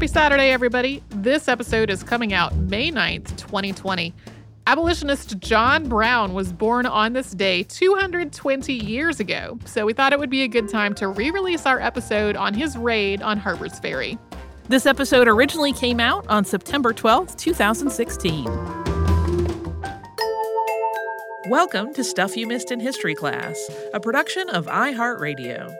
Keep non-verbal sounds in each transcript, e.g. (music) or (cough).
Happy Saturday, everybody. This episode is coming out May 9th, 2020. Abolitionist John Brown was born on this day 220 years ago, so we thought it would be a good time to re release our episode on his raid on Harper's Ferry. This episode originally came out on September 12th, 2016. Welcome to Stuff You Missed in History Class, a production of iHeartRadio.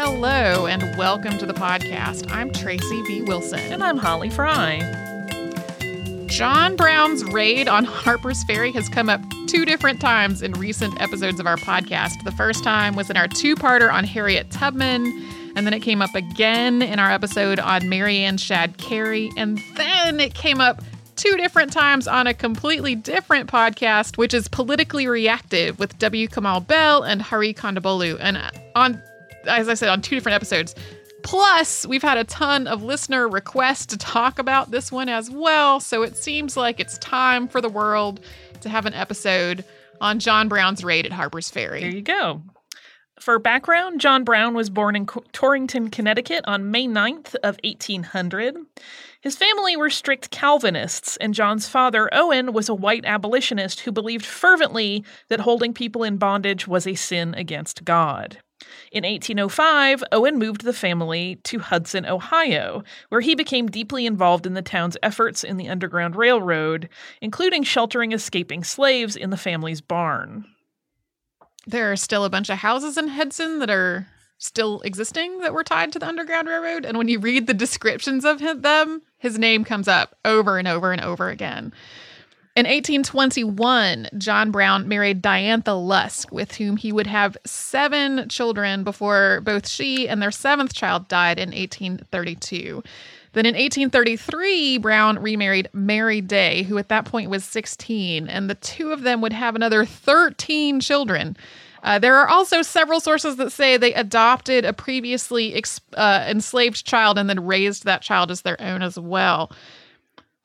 Hello, and welcome to the podcast. I'm Tracy B. Wilson. And I'm Holly Fry. John Brown's raid on (laughs) Harper's Ferry has come up two different times in recent episodes of our podcast. The first time was in our two parter on Harriet Tubman, and then it came up again in our episode on Mary Ann Shadd Cary, and then it came up two different times on a completely different podcast, which is Politically Reactive with W. Kamau Bell and Hari Kondabolu. And uh, on, as I said, on two different episodes. Plus, we've had a ton of listener requests to talk about this one as well. So it seems like it's time for the world to have an episode on John Brown's raid at Harper's Ferry. There you go. For background, John Brown was born in Torrington, Connecticut on May 9th of 1800. His family were strict Calvinists, and John's father, Owen, was a white abolitionist who believed fervently that holding people in bondage was a sin against God. In 1805, Owen moved the family to Hudson, Ohio, where he became deeply involved in the town's efforts in the Underground Railroad, including sheltering escaping slaves in the family's barn. There are still a bunch of houses in Hudson that are still existing that were tied to the Underground Railroad. And when you read the descriptions of them, his name comes up over and over and over again. In 1821, John Brown married Diantha Lusk, with whom he would have seven children before both she and their seventh child died in 1832. Then in 1833, Brown remarried Mary Day, who at that point was 16, and the two of them would have another 13 children. Uh, there are also several sources that say they adopted a previously ex- uh, enslaved child and then raised that child as their own as well.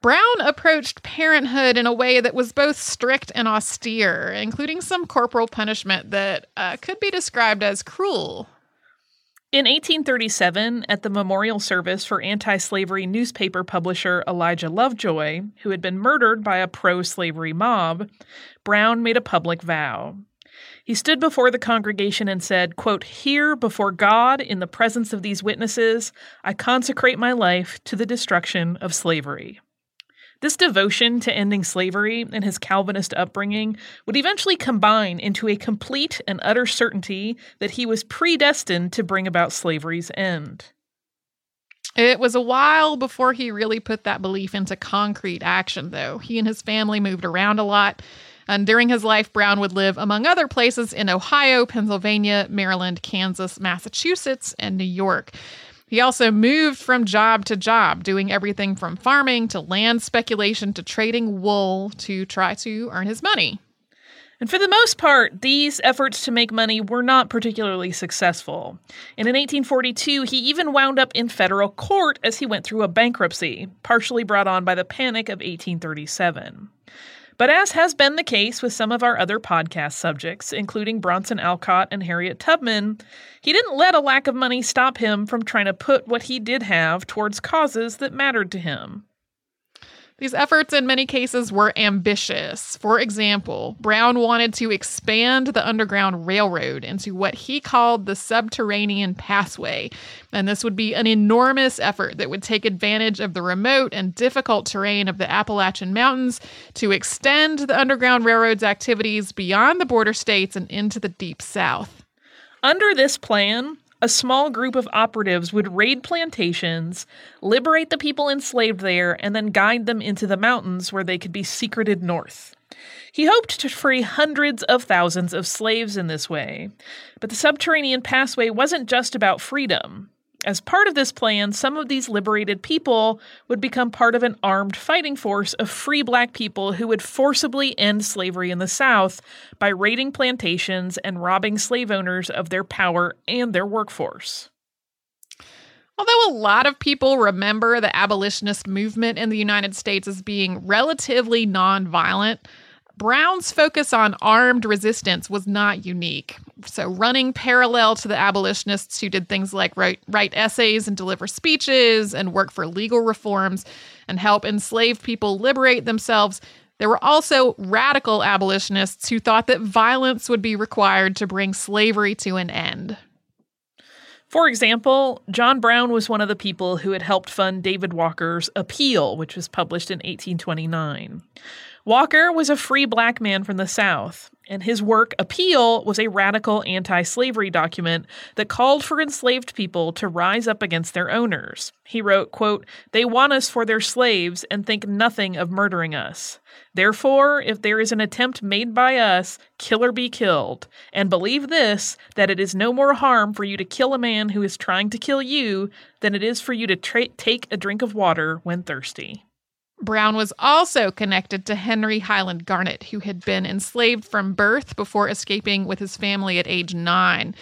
Brown approached parenthood in a way that was both strict and austere, including some corporal punishment that uh, could be described as cruel. In 1837, at the memorial service for anti slavery newspaper publisher Elijah Lovejoy, who had been murdered by a pro slavery mob, Brown made a public vow. He stood before the congregation and said, quote, Here before God, in the presence of these witnesses, I consecrate my life to the destruction of slavery. This devotion to ending slavery and his Calvinist upbringing would eventually combine into a complete and utter certainty that he was predestined to bring about slavery's end. It was a while before he really put that belief into concrete action, though. He and his family moved around a lot. And during his life, Brown would live, among other places, in Ohio, Pennsylvania, Maryland, Kansas, Massachusetts, and New York. He also moved from job to job, doing everything from farming to land speculation to trading wool to try to earn his money. And for the most part, these efforts to make money were not particularly successful. And in 1842, he even wound up in federal court as he went through a bankruptcy, partially brought on by the Panic of 1837. But as has been the case with some of our other podcast subjects, including Bronson Alcott and Harriet Tubman, he didn't let a lack of money stop him from trying to put what he did have towards causes that mattered to him. These efforts, in many cases, were ambitious. For example, Brown wanted to expand the Underground Railroad into what he called the Subterranean Passway. And this would be an enormous effort that would take advantage of the remote and difficult terrain of the Appalachian Mountains to extend the Underground Railroad's activities beyond the border states and into the Deep South. Under this plan, a small group of operatives would raid plantations, liberate the people enslaved there, and then guide them into the mountains where they could be secreted north. He hoped to free hundreds of thousands of slaves in this way. But the subterranean passway wasn't just about freedom. As part of this plan, some of these liberated people would become part of an armed fighting force of free black people who would forcibly end slavery in the South by raiding plantations and robbing slave owners of their power and their workforce. Although a lot of people remember the abolitionist movement in the United States as being relatively nonviolent, Brown's focus on armed resistance was not unique. So, running parallel to the abolitionists who did things like write, write essays and deliver speeches and work for legal reforms and help enslaved people liberate themselves, there were also radical abolitionists who thought that violence would be required to bring slavery to an end. For example, John Brown was one of the people who had helped fund David Walker's Appeal, which was published in 1829. Walker was a free black man from the South, and his work, Appeal, was a radical anti slavery document that called for enslaved people to rise up against their owners. He wrote, quote, They want us for their slaves and think nothing of murdering us. Therefore, if there is an attempt made by us, kill or be killed. And believe this that it is no more harm for you to kill a man who is trying to kill you than it is for you to tra- take a drink of water when thirsty. Brown was also connected to Henry Highland Garnet, who had been enslaved from birth before escaping with his family at age nine.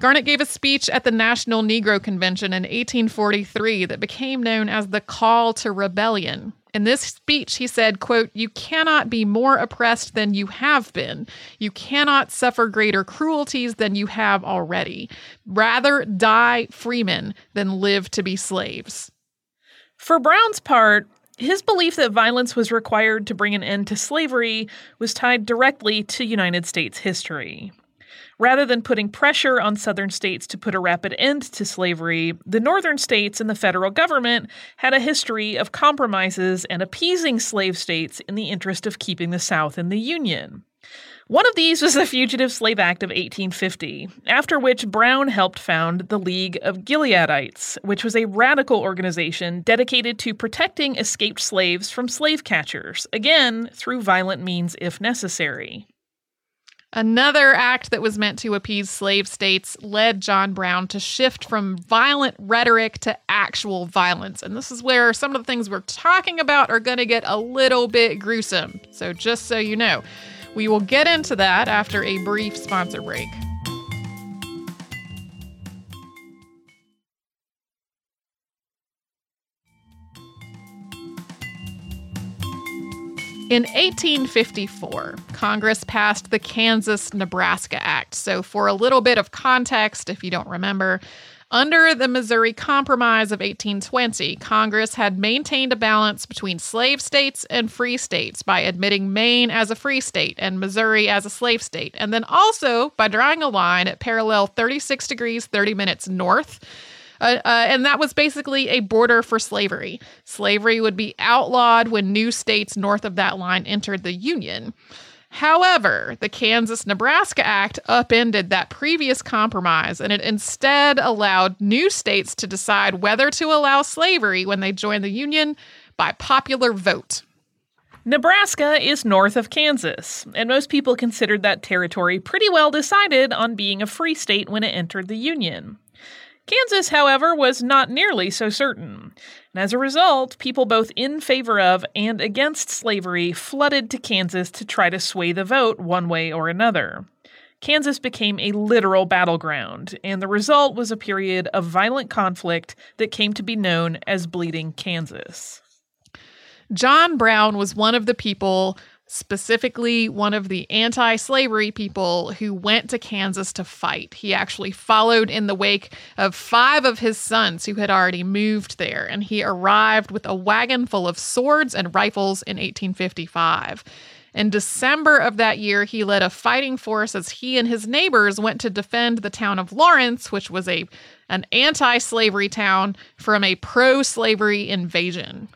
Garnet gave a speech at the National Negro Convention in 1843 that became known as the Call to Rebellion. In this speech, he said, quote, You cannot be more oppressed than you have been. You cannot suffer greater cruelties than you have already. Rather die freemen than live to be slaves. For Brown's part, his belief that violence was required to bring an end to slavery was tied directly to United States history. Rather than putting pressure on Southern states to put a rapid end to slavery, the Northern states and the federal government had a history of compromises and appeasing slave states in the interest of keeping the South in the Union. One of these was the Fugitive Slave Act of 1850, after which Brown helped found the League of Gileadites, which was a radical organization dedicated to protecting escaped slaves from slave catchers, again, through violent means if necessary. Another act that was meant to appease slave states led John Brown to shift from violent rhetoric to actual violence. And this is where some of the things we're talking about are going to get a little bit gruesome. So, just so you know, we will get into that after a brief sponsor break. In 1854, Congress passed the Kansas Nebraska Act. So, for a little bit of context, if you don't remember, under the Missouri Compromise of 1820, Congress had maintained a balance between slave states and free states by admitting Maine as a free state and Missouri as a slave state, and then also by drawing a line at parallel 36 degrees 30 minutes north uh, uh, and that was basically a border for slavery. Slavery would be outlawed when new states north of that line entered the Union. However, the Kansas Nebraska Act upended that previous compromise and it instead allowed new states to decide whether to allow slavery when they joined the Union by popular vote. Nebraska is north of Kansas, and most people considered that territory pretty well decided on being a free state when it entered the Union. Kansas, however, was not nearly so certain. And as a result, people both in favor of and against slavery flooded to Kansas to try to sway the vote one way or another. Kansas became a literal battleground, and the result was a period of violent conflict that came to be known as Bleeding Kansas. John Brown was one of the people specifically one of the anti slavery people who went to Kansas to fight. He actually followed in the wake of five of his sons who had already moved there, and he arrived with a wagon full of swords and rifles in 1855. In December of that year, he led a fighting force as he and his neighbors went to defend the town of Lawrence, which was a an anti-slavery town from a pro-slavery invasion.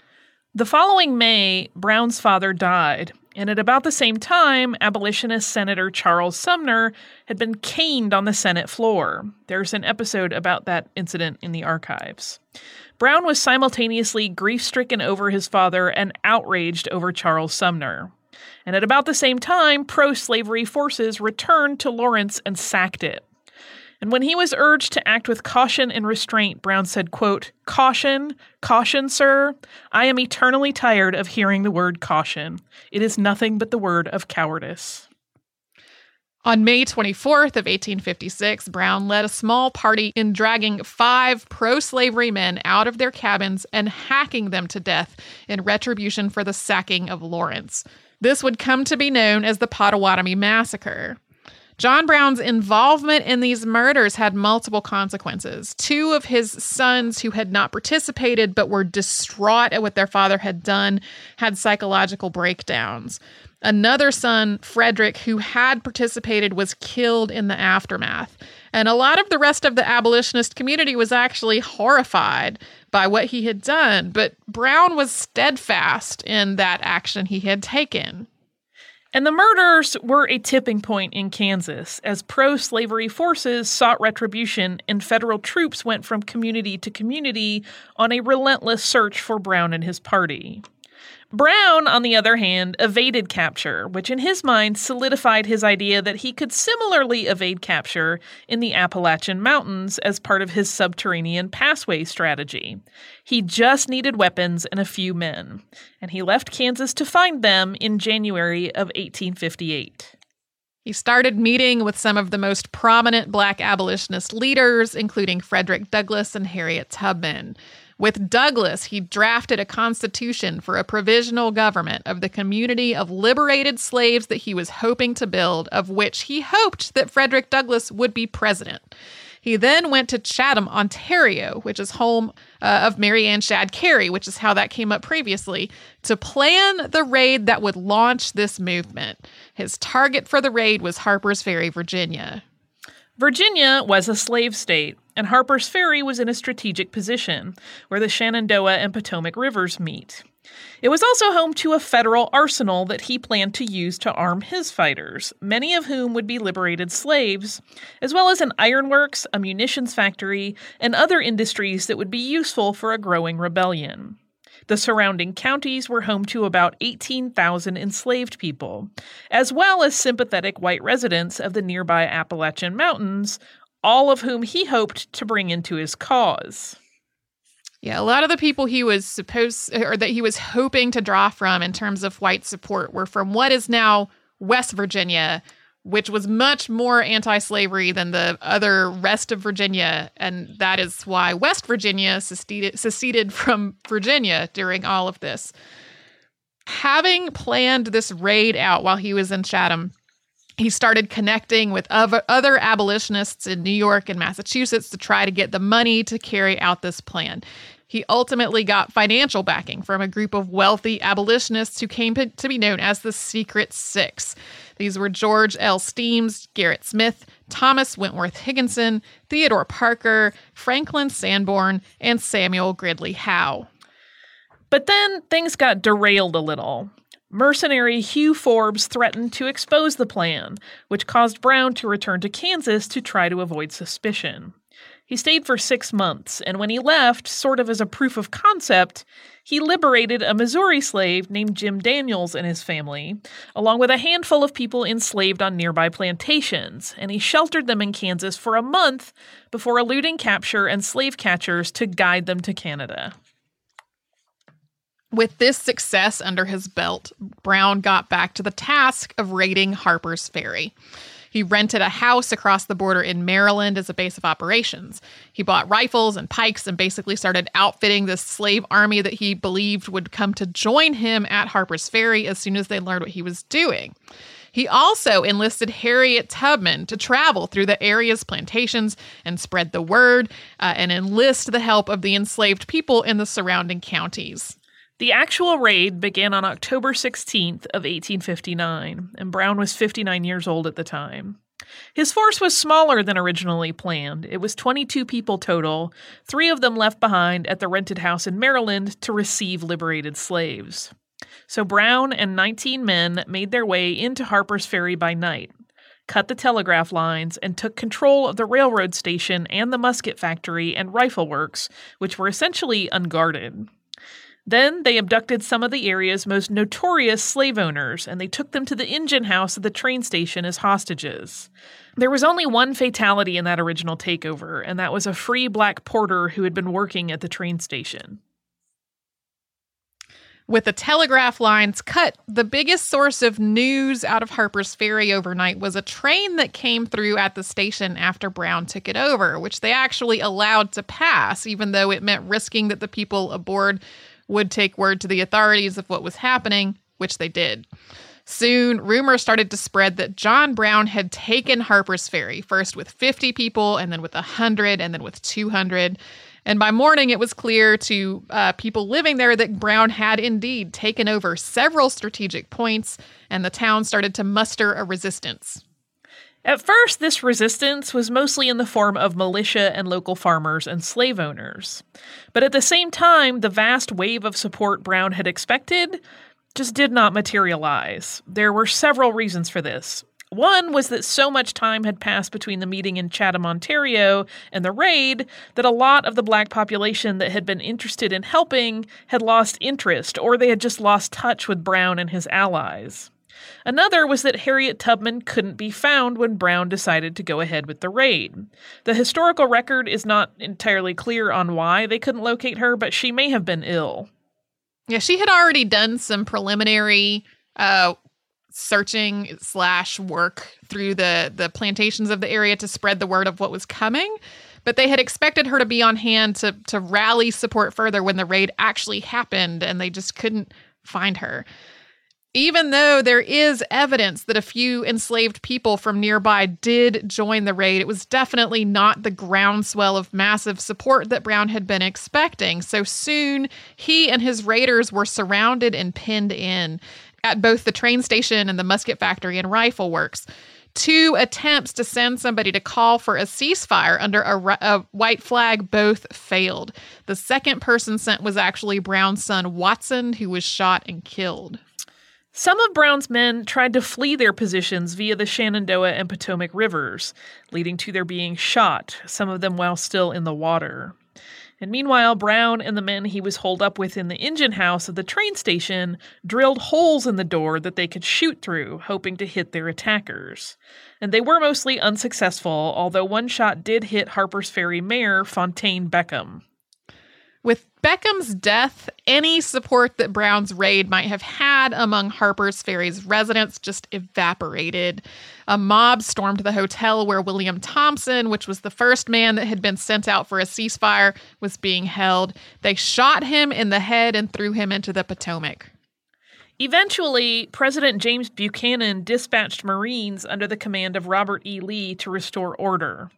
The following May, Brown's father died, and at about the same time, abolitionist Senator Charles Sumner had been caned on the Senate floor. There's an episode about that incident in the archives. Brown was simultaneously grief stricken over his father and outraged over Charles Sumner. And at about the same time, pro slavery forces returned to Lawrence and sacked it. And when he was urged to act with caution and restraint, Brown said, quote, Caution, caution, sir. I am eternally tired of hearing the word caution. It is nothing but the word of cowardice. On May 24th of 1856, Brown led a small party in dragging five pro-slavery men out of their cabins and hacking them to death in retribution for the sacking of Lawrence. This would come to be known as the Pottawatomie Massacre. John Brown's involvement in these murders had multiple consequences. Two of his sons, who had not participated but were distraught at what their father had done, had psychological breakdowns. Another son, Frederick, who had participated, was killed in the aftermath. And a lot of the rest of the abolitionist community was actually horrified by what he had done, but Brown was steadfast in that action he had taken. And the murders were a tipping point in Kansas as pro slavery forces sought retribution and federal troops went from community to community on a relentless search for Brown and his party. Brown, on the other hand, evaded capture, which in his mind solidified his idea that he could similarly evade capture in the Appalachian Mountains as part of his subterranean passway strategy. He just needed weapons and a few men, and he left Kansas to find them in January of 1858. He started meeting with some of the most prominent black abolitionist leaders, including Frederick Douglass and Harriet Tubman. With Douglass, he drafted a constitution for a provisional government of the community of liberated slaves that he was hoping to build, of which he hoped that Frederick Douglass would be president. He then went to Chatham, Ontario, which is home uh, of Mary Ann Shadd Cary, which is how that came up previously, to plan the raid that would launch this movement. His target for the raid was Harper's Ferry, Virginia. Virginia was a slave state, and Harper's Ferry was in a strategic position where the Shenandoah and Potomac rivers meet. It was also home to a federal arsenal that he planned to use to arm his fighters, many of whom would be liberated slaves, as well as an ironworks, a munitions factory, and other industries that would be useful for a growing rebellion. The surrounding counties were home to about 18,000 enslaved people, as well as sympathetic white residents of the nearby Appalachian Mountains, all of whom he hoped to bring into his cause. Yeah, a lot of the people he was supposed or that he was hoping to draw from in terms of white support were from what is now West Virginia, which was much more anti slavery than the other rest of Virginia. And that is why West Virginia seceded, seceded from Virginia during all of this. Having planned this raid out while he was in Chatham, he started connecting with other abolitionists in New York and Massachusetts to try to get the money to carry out this plan. He ultimately got financial backing from a group of wealthy abolitionists who came to be known as the Secret Six. These were George L. Stearns, Gerrit Smith, Thomas Wentworth Higginson, Theodore Parker, Franklin Sanborn, and Samuel Gridley Howe. But then things got derailed a little. Mercenary Hugh Forbes threatened to expose the plan, which caused Brown to return to Kansas to try to avoid suspicion. He stayed for six months, and when he left, sort of as a proof of concept, he liberated a Missouri slave named Jim Daniels and his family, along with a handful of people enslaved on nearby plantations, and he sheltered them in Kansas for a month before eluding capture and slave catchers to guide them to Canada. With this success under his belt, Brown got back to the task of raiding Harper's Ferry. He rented a house across the border in Maryland as a base of operations. He bought rifles and pikes and basically started outfitting this slave army that he believed would come to join him at Harper's Ferry as soon as they learned what he was doing. He also enlisted Harriet Tubman to travel through the area's plantations and spread the word uh, and enlist the help of the enslaved people in the surrounding counties. The actual raid began on October 16th of 1859, and Brown was 59 years old at the time. His force was smaller than originally planned. It was 22 people total, three of them left behind at the rented house in Maryland to receive liberated slaves. So Brown and 19 men made their way into Harper's Ferry by night, cut the telegraph lines, and took control of the railroad station and the musket factory and rifle works, which were essentially unguarded. Then they abducted some of the area's most notorious slave owners and they took them to the engine house at the train station as hostages. There was only one fatality in that original takeover, and that was a free black porter who had been working at the train station. With the telegraph lines cut, the biggest source of news out of Harper's Ferry overnight was a train that came through at the station after Brown took it over, which they actually allowed to pass, even though it meant risking that the people aboard would take word to the authorities of what was happening, which they did. Soon, rumors started to spread that John Brown had taken Harper's Ferry, first with 50 people, and then with 100, and then with 200. And by morning, it was clear to uh, people living there that Brown had indeed taken over several strategic points, and the town started to muster a resistance. At first, this resistance was mostly in the form of militia and local farmers and slave owners. But at the same time, the vast wave of support Brown had expected just did not materialize. There were several reasons for this. One was that so much time had passed between the meeting in Chatham, Ontario, and the raid that a lot of the black population that had been interested in helping had lost interest, or they had just lost touch with Brown and his allies. Another was that Harriet Tubman couldn't be found when Brown decided to go ahead with the raid. The historical record is not entirely clear on why they couldn't locate her, but she may have been ill. Yeah, she had already done some preliminary uh, searching slash work through the the plantations of the area to spread the word of what was coming. But they had expected her to be on hand to to rally support further when the raid actually happened, and they just couldn't find her. Even though there is evidence that a few enslaved people from nearby did join the raid, it was definitely not the groundswell of massive support that Brown had been expecting. So soon, he and his raiders were surrounded and pinned in at both the train station and the musket factory and rifle works. Two attempts to send somebody to call for a ceasefire under a, a, white flag both failed. The second person sent was actually Brown's son, Watson, who was shot and killed. Some of Brown's men tried to flee their positions via the Shenandoah and Potomac rivers, leading to their being shot, some of them while still in the water. And meanwhile, Brown and the men he was holed up with in the engine house of the train station drilled holes in the door that they could shoot through, hoping to hit their attackers. And they were mostly unsuccessful, although one shot did hit Harper's Ferry mayor Fontaine Beckham. With Beckham's death, any support that Brown's raid might have had among Harper's Ferry's residents just evaporated. A mob stormed the hotel where William Thompson, which was the first man that had been sent out for a ceasefire, was being held. They shot him in the head and threw him into the Potomac. Eventually, President James Buchanan dispatched Marines under the command of Robert E. Lee to restore order.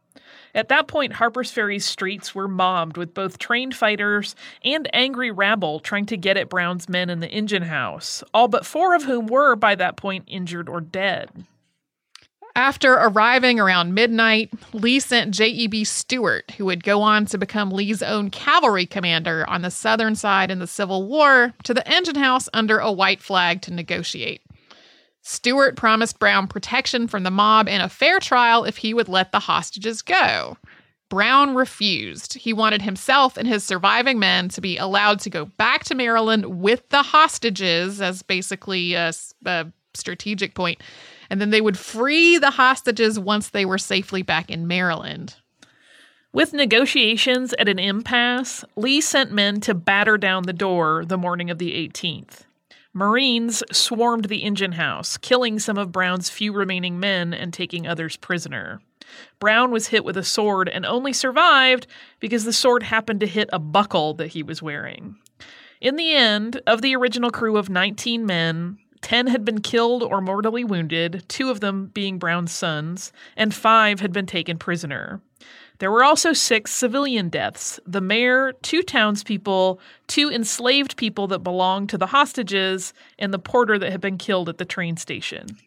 At that point, Harper's Ferry's streets were mobbed with both trained fighters and angry rabble trying to get at Brown's men in the engine house, all but four of whom were, by that point, injured or dead. After arriving around midnight, Lee sent J.E.B. Stuart, who would go on to become Lee's own cavalry commander on the southern side in the Civil War, to the engine house under a white flag to negotiate. Stuart promised Brown protection from the mob and a fair trial if he would let the hostages go. Brown refused. He wanted himself and his surviving men to be allowed to go back to Maryland with the hostages as basically a, a strategic point, and then they would free the hostages once they were safely back in Maryland. With negotiations at an impasse, Lee sent men to batter down the door the morning of the 18th. Marines swarmed the engine house, killing some of Brown's few remaining men and taking others prisoner. Brown was hit with a sword and only survived because the sword happened to hit a buckle that he was wearing. In the end, of the original crew of 19 men, 10 had been killed or mortally wounded, two of them being Brown's sons, and five had been taken prisoner. There were also six civilian deaths the mayor, two townspeople, two enslaved people that belonged to the hostages, and the porter that had been killed at the train station.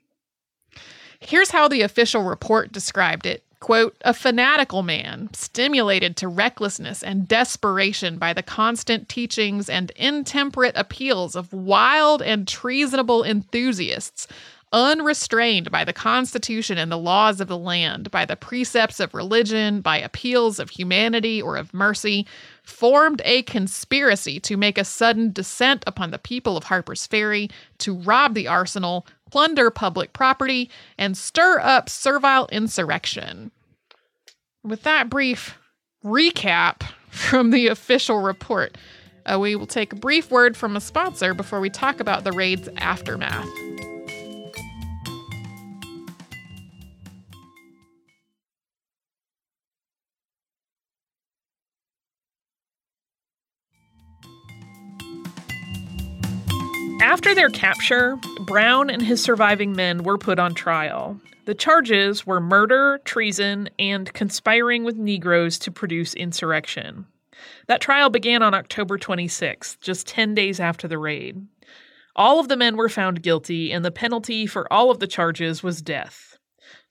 Here's how the official report described it quote, a fanatical man, stimulated to recklessness and desperation by the constant teachings and intemperate appeals of wild and treasonable enthusiasts, unrestrained by the Constitution and the laws of the land, by the precepts of religion, by appeals of humanity or of mercy, formed a conspiracy to make a sudden descent upon the people of Harper's Ferry, to rob the arsenal, plunder public property, and stir up servile insurrection. With that brief recap from the official report, uh, we will take a brief word from a sponsor before we talk about the raid's aftermath. After their capture, Brown and his surviving men were put on trial. The charges were murder, treason, and conspiring with Negroes to produce insurrection. That trial began on October 26th, just 10 days after the raid. All of the men were found guilty, and the penalty for all of the charges was death.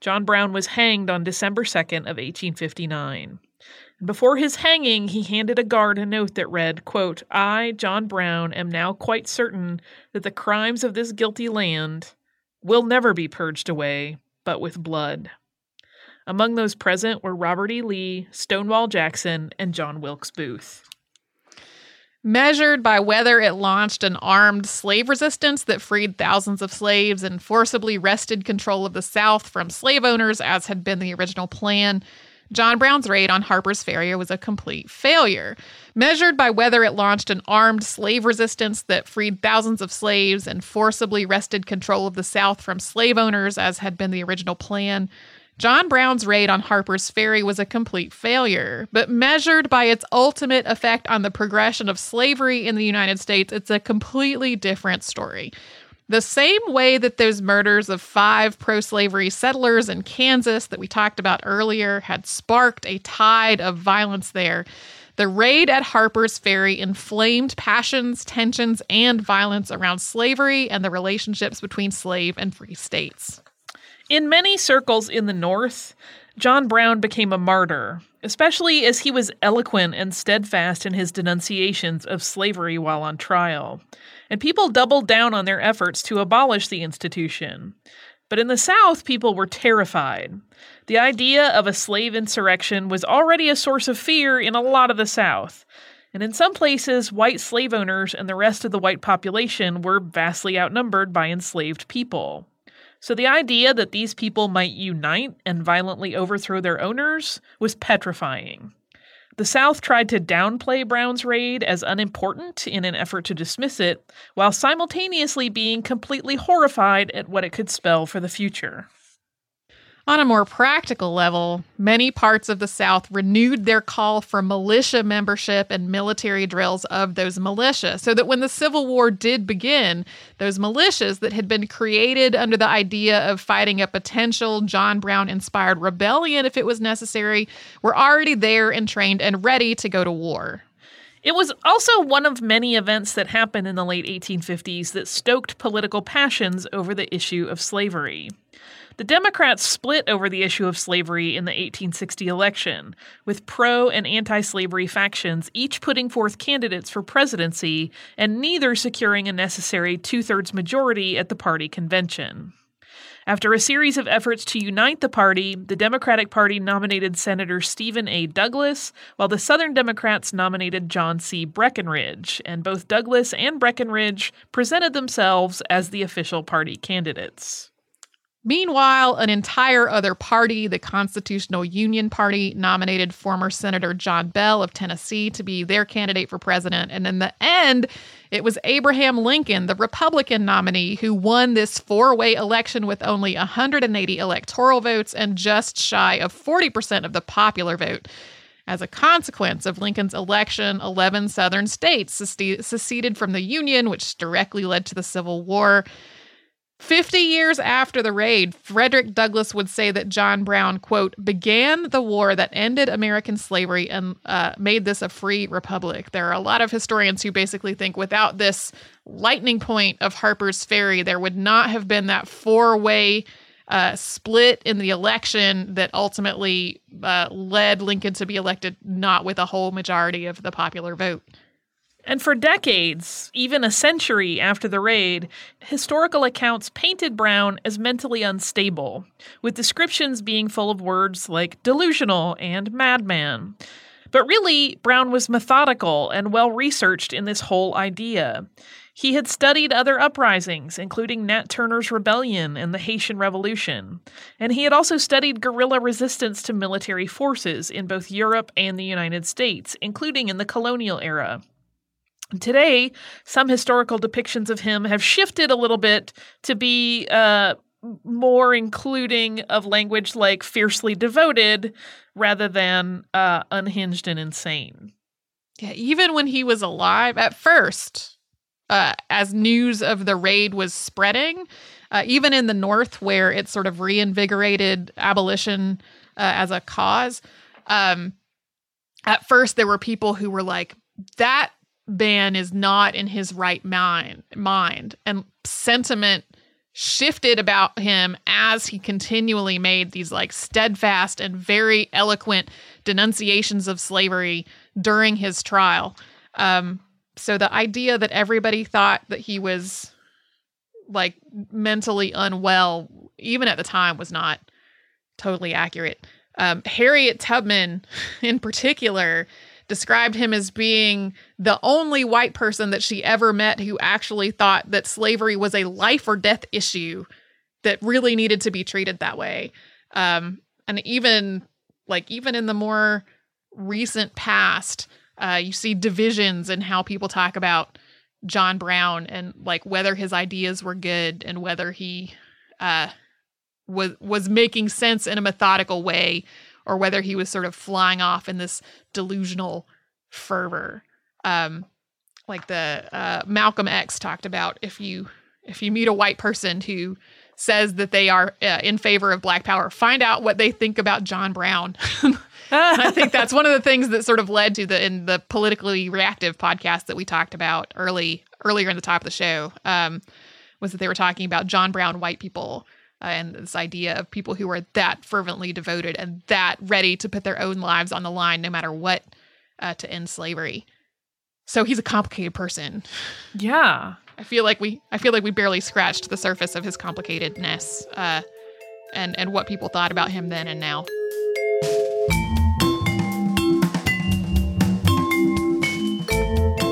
John Brown was hanged on December 2nd of 1859. Before his hanging, he handed a guard a note that read, quote, I, John Brown, am now quite certain that the crimes of this guilty land will never be purged away, but with blood. Among those present were Robert E. Lee, Stonewall Jackson, and John Wilkes Booth. Measured by whether it launched an armed slave resistance that freed thousands of slaves and forcibly wrested control of the South from slave owners, as had been the original plan, John Brown's raid on Harper's Ferry was a complete failure. Measured by whether it launched an armed slave resistance that freed thousands of slaves and forcibly wrested control of the South from slave owners, as had been the original plan, John Brown's raid on Harper's Ferry was a complete failure. But measured by its ultimate effect on the progression of slavery in the United States, it's a completely different story. The same way that those murders of five pro slavery settlers in Kansas that we talked about earlier had sparked a tide of violence there, the raid at Harper's Ferry inflamed passions, tensions, and violence around slavery and the relationships between slave and free states. In many circles in the North, John Brown became a martyr, especially as he was eloquent and steadfast in his denunciations of slavery while on trial. And people doubled down on their efforts to abolish the institution. But in the South, people were terrified. The idea of a slave insurrection was already a source of fear in a lot of the South. And in some places, white slave owners and the rest of the white population were vastly outnumbered by enslaved people. So the idea that these people might unite and violently overthrow their owners was petrifying. The South tried to downplay Brown's raid as unimportant in an effort to dismiss it, while simultaneously being completely horrified at what it could spell for the future. On a more practical level, many parts of the South renewed their call for militia membership and military drills of those militia, so that when the Civil War did begin, those militias that had been created under the idea of fighting a potential John Brown inspired rebellion if it was necessary were already there and trained and ready to go to war. It was also one of many events that happened in the late 1850s that stoked political passions over the issue of slavery. The Democrats split over the issue of slavery in the 1860 election, with pro and anti slavery factions each putting forth candidates for presidency and neither securing a necessary two thirds majority at the party convention. After a series of efforts to unite the party, the Democratic Party nominated Senator Stephen A. Douglas, while the Southern Democrats nominated John C. Breckinridge, and both Douglas and Breckinridge presented themselves as the official party candidates. Meanwhile, an entire other party, the Constitutional Union Party, nominated former Senator John Bell of Tennessee to be their candidate for president. And in the end, it was Abraham Lincoln, the Republican nominee, who won this four way election with only 180 electoral votes and just shy of 40% of the popular vote. As a consequence of Lincoln's election, 11 Southern states seceded from the Union, which directly led to the Civil War. 50 years after the raid, Frederick Douglass would say that John Brown, quote, began the war that ended American slavery and uh, made this a free republic. There are a lot of historians who basically think without this lightning point of Harper's Ferry, there would not have been that four way uh, split in the election that ultimately uh, led Lincoln to be elected not with a whole majority of the popular vote. And for decades, even a century after the raid, historical accounts painted Brown as mentally unstable, with descriptions being full of words like delusional and madman. But really, Brown was methodical and well researched in this whole idea. He had studied other uprisings, including Nat Turner's rebellion and the Haitian Revolution, and he had also studied guerrilla resistance to military forces in both Europe and the United States, including in the colonial era. Today, some historical depictions of him have shifted a little bit to be uh, more including of language like fiercely devoted rather than uh, unhinged and insane. Yeah, even when he was alive at first, uh, as news of the raid was spreading, uh, even in the North, where it sort of reinvigorated abolition uh, as a cause. Um, at first, there were people who were like, "That man is not in his right mind," mind, and sentiment shifted about him as he continually made these like steadfast and very eloquent denunciations of slavery during his trial. Um, so the idea that everybody thought that he was like mentally unwell, even at the time, was not totally accurate. Um, Harriet Tubman, (laughs) in particular, described him as being the only white person that she ever met who actually thought that slavery was a life or death issue that really needed to be treated that way. Um, and even like even in the more recent past, uh, you see divisions in how people talk about John Brown and like whether his ideas were good and whether he uh, was was making sense in a methodical way or whether he was sort of flying off in this delusional fervor. Um, like the uh, Malcolm X talked about, if you if you meet a white person who says that they are uh, in favor of Black Power, find out what they think about John Brown. (laughs) I think (laughs) that's one of the things that sort of led to the in the politically reactive podcast that we talked about early earlier in the top of the show um, was that they were talking about John Brown white people uh, and this idea of people who are that fervently devoted and that ready to put their own lives on the line no matter what uh, to end slavery. So he's a complicated person. Yeah. I feel like we I feel like we barely scratched the surface of his complicatedness uh, and and what people thought about him then and now.